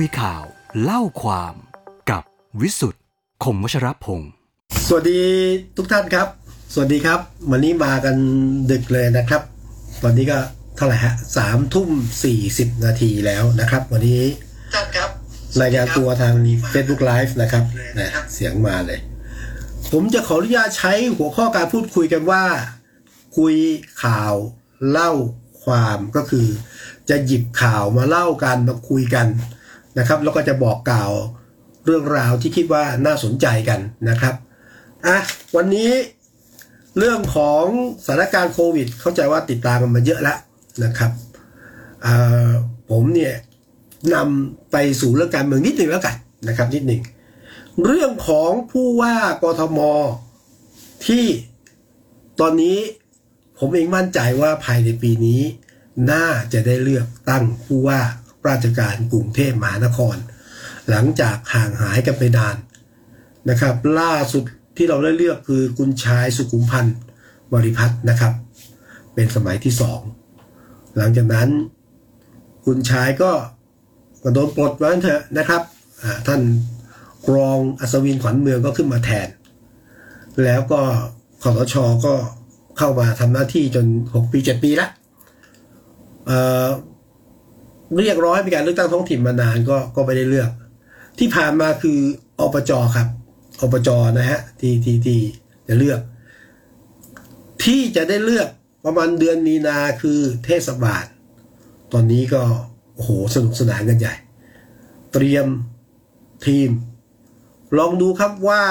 คุยข่าว เล่าความกับวิสุทธ์คมวชรพงศ์สวัสดีทุกท่านครับ สวัสดีครับ วันนี้มากันดึกเลยนะครับ ตอนนี้ก็เท่าไหร่ฮะสามทุ่มสี่สิบนาทีแล้วนะครับ วันนี้ท่านครับรายงานตัวทาง Facebook Live นะครับนะเสียงมาเลย ผมจะขออนุญาตใช้หัวข้อการพูดคุยกันว่า คุยข่าวเล่าความก็คือ จะหยิบข่าวมาเล่ากันมาคุยกัน นะครับ แล้วก็จะบอกกล่าวเรื่องราวที่คิดว่าน่าสนใจกันนะครับอะวันนี้เรื่องของสถานการณ์โควิด เข้าใจว่าติดตามกันมาเยอะแล้วนะครับผมเนี่ยนำไปสู่เรื่องการเมืองนิดหนึ่งแล้วกันนะครับนิดหนึ่งเรื่องของผู้ว่ากทมที่ตอนนี้ผมเองมั่นใจว่าภายในปีนี้ น่าจะได้เลือกตั้งผู้ว่า ราชการกรุงเทพมหานคร หลังจากห่างหายกันไปนานนะครับ ล่าสุดที่เราได้เลือกคือคุณชายสุขุมพันธ์บริพัตรนะครับ เป็นสมัยที่สองหลังจากนั้น คุณชายก็ก็โดนปลดไว้เถอะนะครับท่านรองอัศวินขวัญเมืองก็ขึ้นมาแทน แล้วก็คอสชก็เข้ามาทำหน้าที่จน 6 ปี 7 ปีล้ว เรียกร้องให้มีการเลือกตั้งท้องถิ่นมานานก็ก็ไม่ได้เลือก ที่ผ่านมาคืออบจครับอบจนะฮะที่ที่ที่จะเลือก ที่จะได้เลือกประมาณเดือนมีนาคือเทศบาล ตอนนี้ก็โอ้โหสนุกสนานกันใหญ่ เตรียมทีม ลองดูครับว่า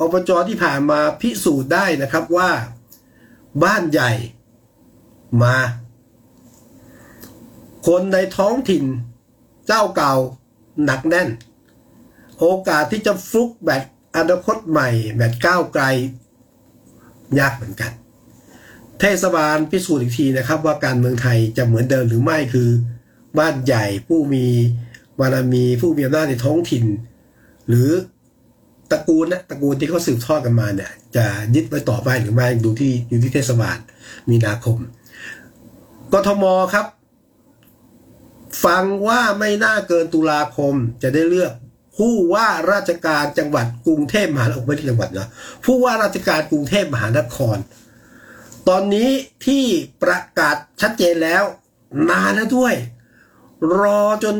อบจที่ผ่านมาพิสูจน์ได้นะครับว่า บ้านใหญ่มา คนในท้องถิ่น เจ้าเก่าหนักแน่น โอกาสที่จะฟลุกแบบอนาคตใหม่แบบก้าวไกล ยากเหมือนกัน เทศบาลพิสูจน์อีกทีนะครับ ว่าการเมืองไทยจะเหมือนเดิมหรือไม่คือบ้านใหญ่ผู้มีบารมีผู้มีอำนาจในท้องถิ่น หรือตระกูลนะตระกูลที่เขาสืบทอดกันมาเนี่ย จะยึดไว้ต่อไปหรือไม่ดูที่อยู่ที่เทศบาลมีนาคมกทมครับ ฟังว่าไม่น่าเกินตุลาคมจะได้เลือก ผู้ว่าราชการจังหวัดกรุงเทพมหานครไม่ใช่จังหวัดนะผู้ว่าราชการกรุงเทพมหานคร ตอนนี้ที่ประกาศชัดเจนแล้ว นานแล้วด้วย รอจน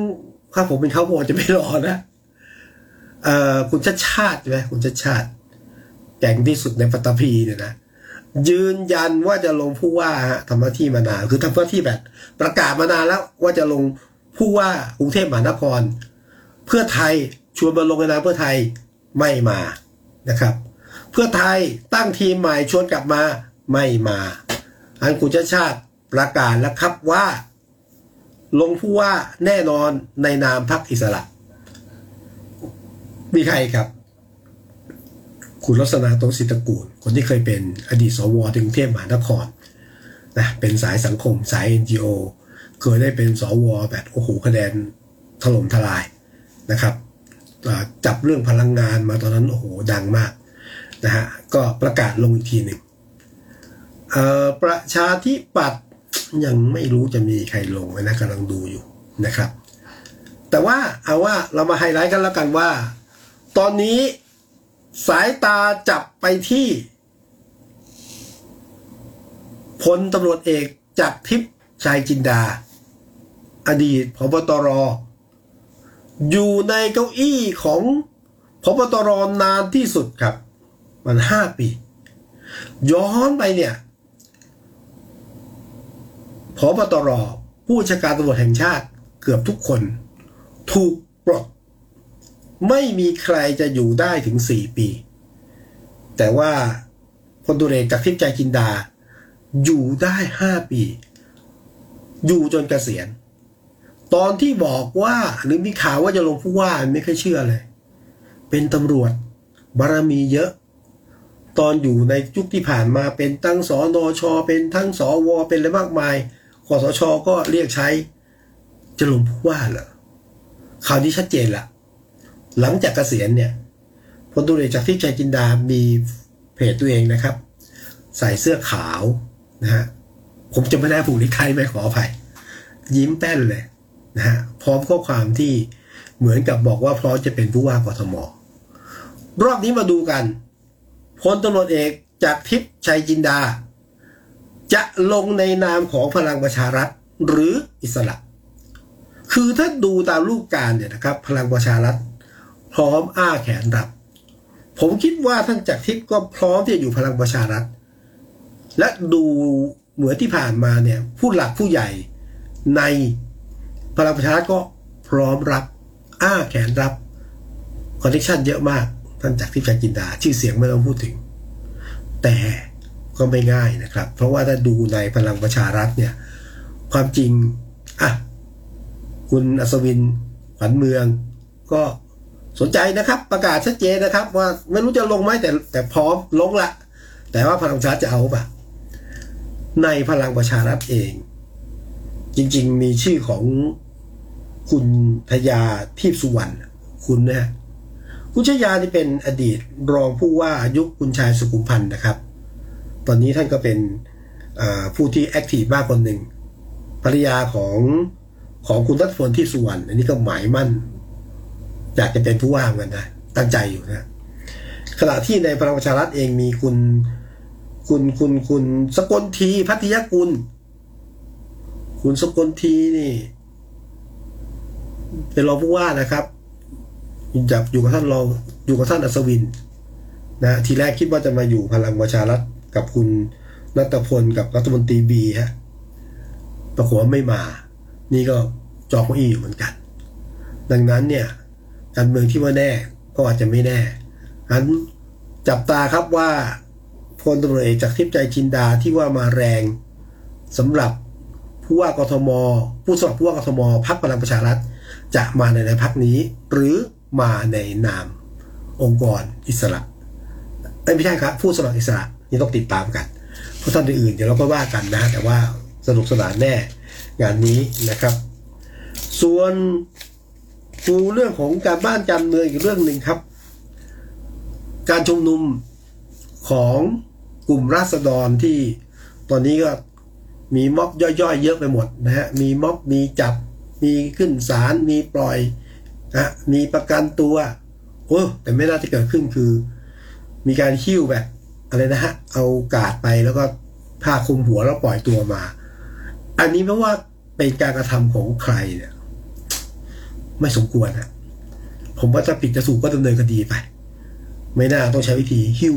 ถ้าผมเป็นเขาผมจะไม่รอนะเอ่อคุณชาติชาติใช่ไหมคุณชาติชาติแก่งที่สุดในปัตตภีเนี่ยนะ ยืนยันว่าจะลงผู้ว่าฮะทำหน้าที่มานานคือทำหน้าที่แบบ ประกาศมานานแล้วว่าจะลงผู้ว่ากรุงเทพมหานคร เพื่อไทยชวนมาลงในนามเพื่อไทยไม่มานะครับ เพื่อไทยตั้งทีมใหม่ชวนกลับมาไม่มา อันคุณชาติชาติประกาศแล้วครับว่า ลงผู้ว่าแน่นอนในนามพรรคอิสระ มีใครครับ คุณลักษณะโตศิตกูล คนที่เคยเป็นอดีตสวถึงเทพมหานครนะเป็นสายสังคมสาย NGO เคยได้เป็นสวแบบโอ้โหคะแนนถล่มทลายนะครับจับเรื่องพลังงานมาตอนนั้นโอ้โหดังมากนะฮะก็ประกาศลงอีกทีหนึ่งประชาธิปัตย์ยังไม่รู้จะมีใครลงนะกำลังดูอยู่นะครับ แต่ว่าเอาว่าเรามาไฮไลท์กันแล้วกันว่า ตอนนี้ สายตาจับไปที่พลตำรวจเอกจากทิพย์ชายจินดา อดีตพบตร อยู่ในเก้าอี้ของพบตรนานที่สุดครับ มันห้าปี ย้อนไปเนี่ยพบตรผู้บัญชาการตำรวจแห่งชาติเกือบทุกคน ถูกปลด ไม่มีใครจะอยู่ได้ถึงสี่ปี แต่ว่าพลตุเรกจากทิพย์ใจจินดา อยู่ได้ห้าปี อยู่จนเกษียณ ตอนที่บอกว่าหรือมีข่าวว่าจะลงผู้ว่าไม่เคยเชื่อเลย เป็นตำรวจบารมีเยอะ ตอนอยู่ในยุคที่ผ่านมาเป็นทั้งสอนอชอเป็นทั้งสอวอเป็นอะไรมากมายคอสชก็เรียกใช้จะลงผู้ว่าเหรอข่าวนี้ชัดเจนละ หลังจากเกษียณเนี่ยพลตุเรกจากทิพย์ชัยจินดา มีเพจตัวเองนะครับ ใส่เสื้อขาวนะฮะผมจะไม่ได้ผูกนิกไทไม่ขออภัย ยิ้มแป้นเลยนะฮะพร้อมข้อความที่เหมือนกับบอกว่าพร้อมจะเป็นผู้ว่ากทมรอบนี้มาดูกันพลตำรวจเอกจากทิพย์ชัยจินดา จะลงในนามของพลังประชารัฐหรืออิสระ คือถ้าดูตามรูปการเนี่ยนะครับ พลังประชารัฐ พร้อมอ้าแขนรับ ผมคิดว่าท่านจากรทิพย์ก็พร้อมที่จะอยู่พลังประชารัฐ และดูเหมือนที่ผ่านมาเนี่ยผู้หลักผู้ใหญ่ในพลังประชารัฐก็พร้อมรับ อ้าแขนรับคอนเนคชั่นเยอะมาก ท่านจากทิพย์ชัยจินดาชื่อเสียงไม่ต้องพูดถึง แต่ก็ไม่ง่ายนะครับ เพราะว่าถ้าดูในพลังประชารัฐเนี่ย ความจริง อะ คุณอัศวินขวัญเมืองก็ สนใจนะครับ ประกาศชัดเจนนะครับ ว่าไม่รู้จะลงไหมแต่แต่พร้อมลงละ แต่ว่าพลังชารัฐจะเอาปะในพลังประชารัฐเอง จริง ๆ มีชื่อของคุณทยาทีพสุวรรณคุณนะฮะคุณทยานี่เป็นอดีตรองผู้ว่ายุคคุณชายสุขุมพันธ์นะครับ ตอนนี้ท่านก็เป็นผู้ที่ active มากคนหนึ่งภรรยาของของคุณณัฏฐพลทีปสุวรรณอันนี้ก็หมายมั่น อยากจะเป็นผู้ว่าเหมือนกันนะตั้งใจอยู่นะ ขณะที่ในพลังประชารัฐเองมีคุณ คุณคุณคุณสกลธี ภัททิยกุล คุณสกลธีนี่ เป็นรองผู้ว่านะครับจับอยู่กับท่านรองอยู่กับท่านอัศวิน นะ ทีแรกคิดว่าจะมาอยู่พลังประชารัฐกับคุณนัตพลกับรัฐมนตรีบีฮะปรากฏว่าไม่มา นี่ก็จองเก้าอี้อยู่เหมือนกัน ดังนั้นเนี่ย การเมืองที่ว่าแน่ก็อาจจะไม่แน่อันจับตาครับว่าพลตำรวจเอกจากทิพย์ใจจินดาที่ว่ามาแรงสำหรับผู้ว่ากทม ผู้สมัครผู้ว่ากทมพักพลังประชารัฐ จะมาในในพักนี้ หรือมาในนามองค์กรอิสระไม่ใช่ครับ ผู้สมัครอิสระนี่ต้องติดตามกันเพราะท่านอื่นเดี๋ยวเราก็ว่ากันนะ แต่ว่าสนุกสนานแน่งานนี้นะครับ ส่วน ดูเรื่องของการบ้านการเมืองอีกเรื่องหนึ่งครับ การชุมนุมของกลุ่มราษฎรที่ตอนนี้ก็มีม็อบย่อยๆ เยอะไปหมดนะฮะ มีม็อบมีจับ มีขึ้นศาล มีปล่อยนะมีประกันตัว โอ้แต่ไม่น่าจะเกิดขึ้นคือ มีการหิ้วแบบอะไรนะฮะ เอากาดไปแล้วก็ผ้าคลุมหัวแล้วปล่อยตัวมา อันนี้ไม่ว่าเป็นการกระทำของใครเนี่ย ไม่สมควรนะผมว่าถ้าผิดจะสูกก็ดำเนินคดีไป ไม่น่าต้องใช้วิธีหิ้ว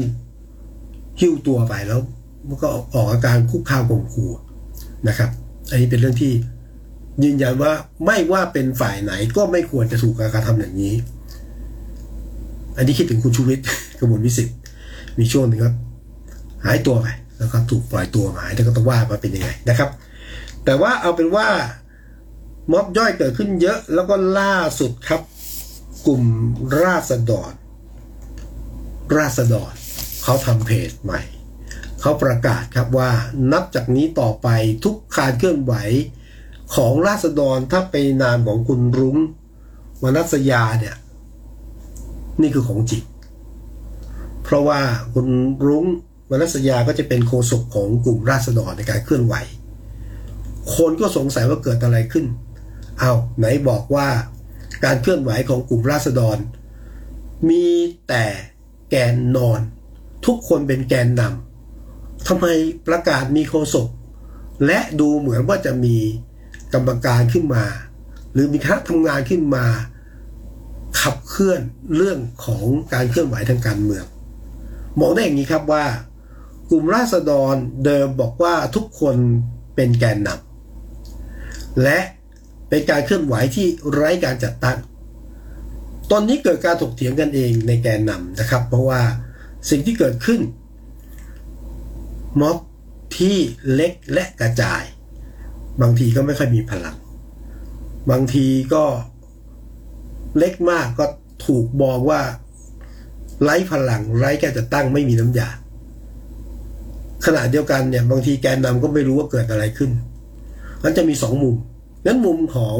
หิ้วตัวไปแล้ว มันก็ออกอาการคุกคามข่มขู่นะครับ อันนี้เป็นเรื่องที่ยืนยันว่าไม่ว่าเป็นฝ่ายไหนก็ไม่ควรจะถูกการกระทำอย่างนี้ อันนี้คิดถึงคุณชูวิทย์กมลวิสิทธิ์มีช่วงหนึ่งครับ หายตัวไปแล้วก็ถูกปล่อยตัวมาแล้วก็ต้องว่ามาเป็นยังไงนะครับ แต่ว่าเอาเป็นว่า ม็อบย่อยเกิดขึ้นเยอะแล้วก็ล่าสุดครับ กลุ่มราษฎร ราษฎรเขาทำเพจใหม่ เขาประกาศครับว่านับจากนี้ต่อไปทุกการเคลื่อนไหวของราษฎรถ้าเป็นนามของคุณรุ้งวนัสยาเนี่ย นี่คือของจริงเพราะว่าคุณรุ้งวนัสยาก็จะเป็นโฆษกของกลุ่มราษฎรในการเคลื่อนไหว คนก็สงสัยว่าเกิดอะไรขึ้น เอาไหนบอกว่าการเคลื่อนไหวของกลุ่มราษฎร มีแต่แกนนอน ทุกคนเป็นแกนนำทำไมประกาศมีโฆษกและดูเหมือนว่าจะมีกรรมการขึ้นมา หรือมีคณะทำงานขึ้นมา ขับเคลื่อนเรื่องของการเคลื่อนไหวทางการเมืองมองได้อย่างนี้ครับว่ากลุ่มราษฎรเดิมบอกว่าทุกคนเป็นแกนนำและ เป็นการเคลื่อนไหวที่ไร้การจัดตั้ง ตอนนี้เกิดการถกเถียงกันเองในแกนนำนะครับ เพราะว่าสิ่งที่เกิดขึ้น ม็อบที่เล็กและกระจาย บางทีก็ไม่ค่อยมีพลัง บางทีก็เล็กมากก็ถูกมองว่าไร้พลังไร้แก่จะตั้งไม่มีน้ำยาขณะเดียวกันเนี่ยบางทีแกนนำก็ไม่รู้ว่าเกิดอะไรขึ้นมันจะมีสองมุม นั้นมุมของ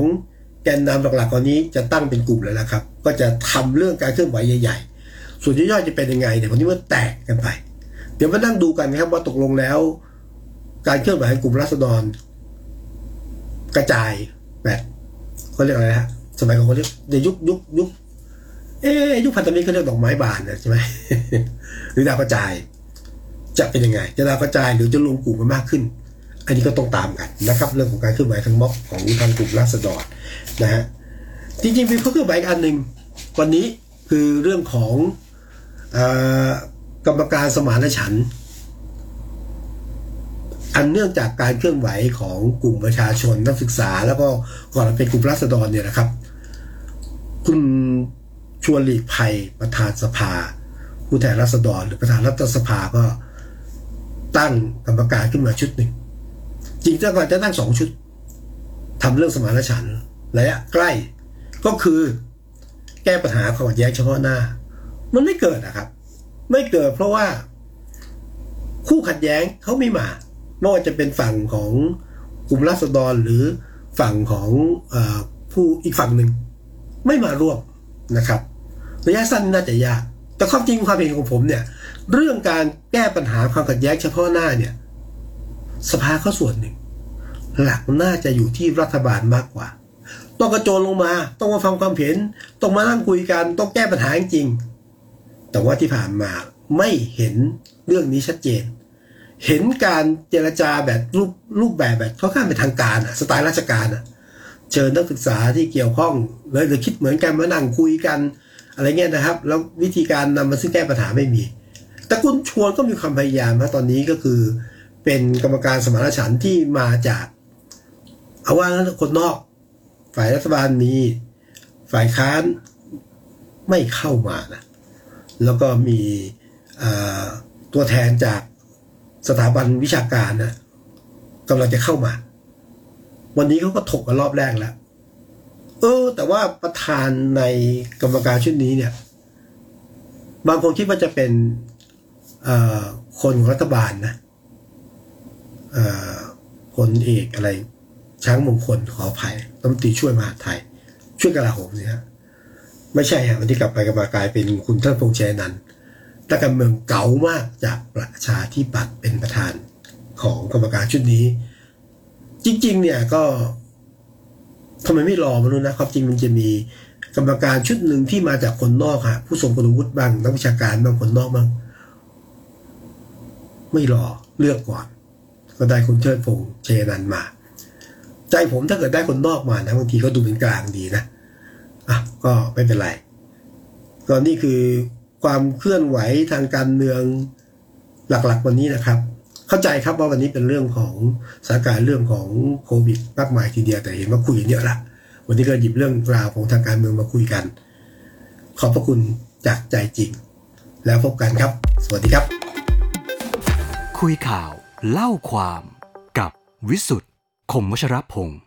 แกนนำหลักๆตอนนี้จะตั้งเป็นกลุ่มเลยนะครับ ก็จะทำเรื่องการเคลื่อนไหวใหญ่ ๆ ส่วนย่อยๆจะเป็นยังไงเดี๋ยวันนี้ว่าแตกกันไป เดี๋ยวมานั่งดูกันนะครับว่าตกลงแล้ว การเคลื่อนไหวของกลุ่มรัษฎร กระจายแบบเขาเรียกอะไรฮะสมัยก่อนเขาเรียกในยุคยุคยุคเอ๊ยุคพันธมิตรเขาเรียกดอกไม้บานนะใช่ไหมหรือดาวกระจาย จะเป็นยังไง จะดาวกระจายหรือจะรวมกลุ่มกันมากขึ้น อันนี้ก็ต้องตามกันนะครับ เรื่องของการเคลื่อนไหวทางม็อบของทางกลุ่มราษฎรนะฮะจริงๆมีข้อเคลื่อนไหวอีกอันหนึ่งวันนี้คือเรื่องของอกรรมการสมานฉันท์อันเนื่องจากการเคลื่อนไหวของกลุ่มประชาชนนักศึกษา แล้วก็ก่อนเป็นกลุ่มราษฎรเนี่ยนะครับ คุณชวนหลีกภัยประธานสภา ผู้แทนราษฎร หรือประธานรัฐสภาก็ตั้งกรรมการขึ้นมาชุดหนึ่ง จริงๆก่อนจะตั้งสองชุดทำเรื่องสมานฉันท์ระยะใกล้ ก็คือแก้ปัญหาความขัดแย้งเฉพาะหน้า มันไม่เกิดนะครับ ไม่เกิดเพราะว่าคู่ขัดแย้งเขาไม่มาไม่ว่าจะเป็นฝั่งของกลุ่มราษฎรหรือฝั่งของอผู้อีกฝั่งหนึ่งไม่มาร่วมนะครับระยะสั้นน่าจะยาก แต่ความจริงความเห็นของผมเนี่ย เรื่องการแก้ปัญหาความขัดแย้งเฉพาะหน้าเนี่ย สภาก็ส่วนหนึ่ง หลักน่าจะอยู่ที่รัฐบาลมากกว่า ต้องกระโจนลงมา ต้องมาฟังความเห็น ต้องมานั่งคุยกัน ต้องแก้ปัญหาจริง แต่ว่าที่ผ่านมาไม่เห็นเรื่องนี้ชัดเจน เห็นการเจรจาแบบรูปรูปแบบแบบค่อนข้างเป็นทางการอะสไตล์ราชการอะเชิญนักศึกษาที่เกี่ยวข้องเลยหรือคิดเหมือนกันมานั่งคุยกันอะไรเงี้ยนะครับ แล้ววิธีการนำมาซึ่งแก้ปัญหาไม่มี แต่คุณชวนก็มีความพยายามนะตอนนี้ก็คือ เป็นกรรมการสมานฉันท์ที่มาจาก เอาว่าคนนอก ฝ่ายรัฐบาลมี ฝ่ายค้านไม่เข้ามานะแล้วก็มีตัวแทนจากสถาบันวิชาการนะกำลังจะเข้ามา วันนี้เขาก็ถกกันรอบแรกแล้ว เออ แต่ว่าประธานในกรรมการชุดนี้เนี่ย บางคนคิดว่าจะเป็นคนของรัฐบาลนะ เอ่อคนเอกอะไร ช้างมงคลขออภัยรัฐมนตรีช่วยมหาไทย ช่วยกลาโหมเนี่ยฮะไม่ใช่ฮะวันที่กลับไปกลับมากลายเป็นคุณท่านพงษ์ชัยนันท์นักการเมืองเก่ามากจากประชาธิปัตย์เป็นประธานของกรรมการชุดนี้ จริง ๆ เนี่ยก็ทำไมไม่รอมารู้นะ ความจริงมันจะมีกรรมการชุดหนึ่งที่มาจากคนนอกฮะผู้ทรงคุณวุฒิบ้างนักวิชาการบางคนนอกบ้างไม่รอเลือกก่อน ก็ได้คุณเชิดพงษ์ชัยนันมา ใจผมถ้าเกิดได้คนนอกมานะบางทีก็ดูเป็นกลางดีนะอะก็ไม่เป็นไรก็นี่คือความเคลื่อนไหวทางการเมืองหลักๆวันนี้นะครับ เข้าใจครับว่าวันนี้เป็นเรื่องของสถานการณ์เรื่องของโควิดมากมายทีเดียวแต่เห็นว่าคุยเยอะละวันนี้ก็หยิบเรื่องราวของทางการเมืองมาคุยกัน ขอบพระคุณจากใจจริง แล้วพบกันครับ สวัสดีครับ คุยข่าว เล่าความกับวิสุทธ์คมวชรพงศ์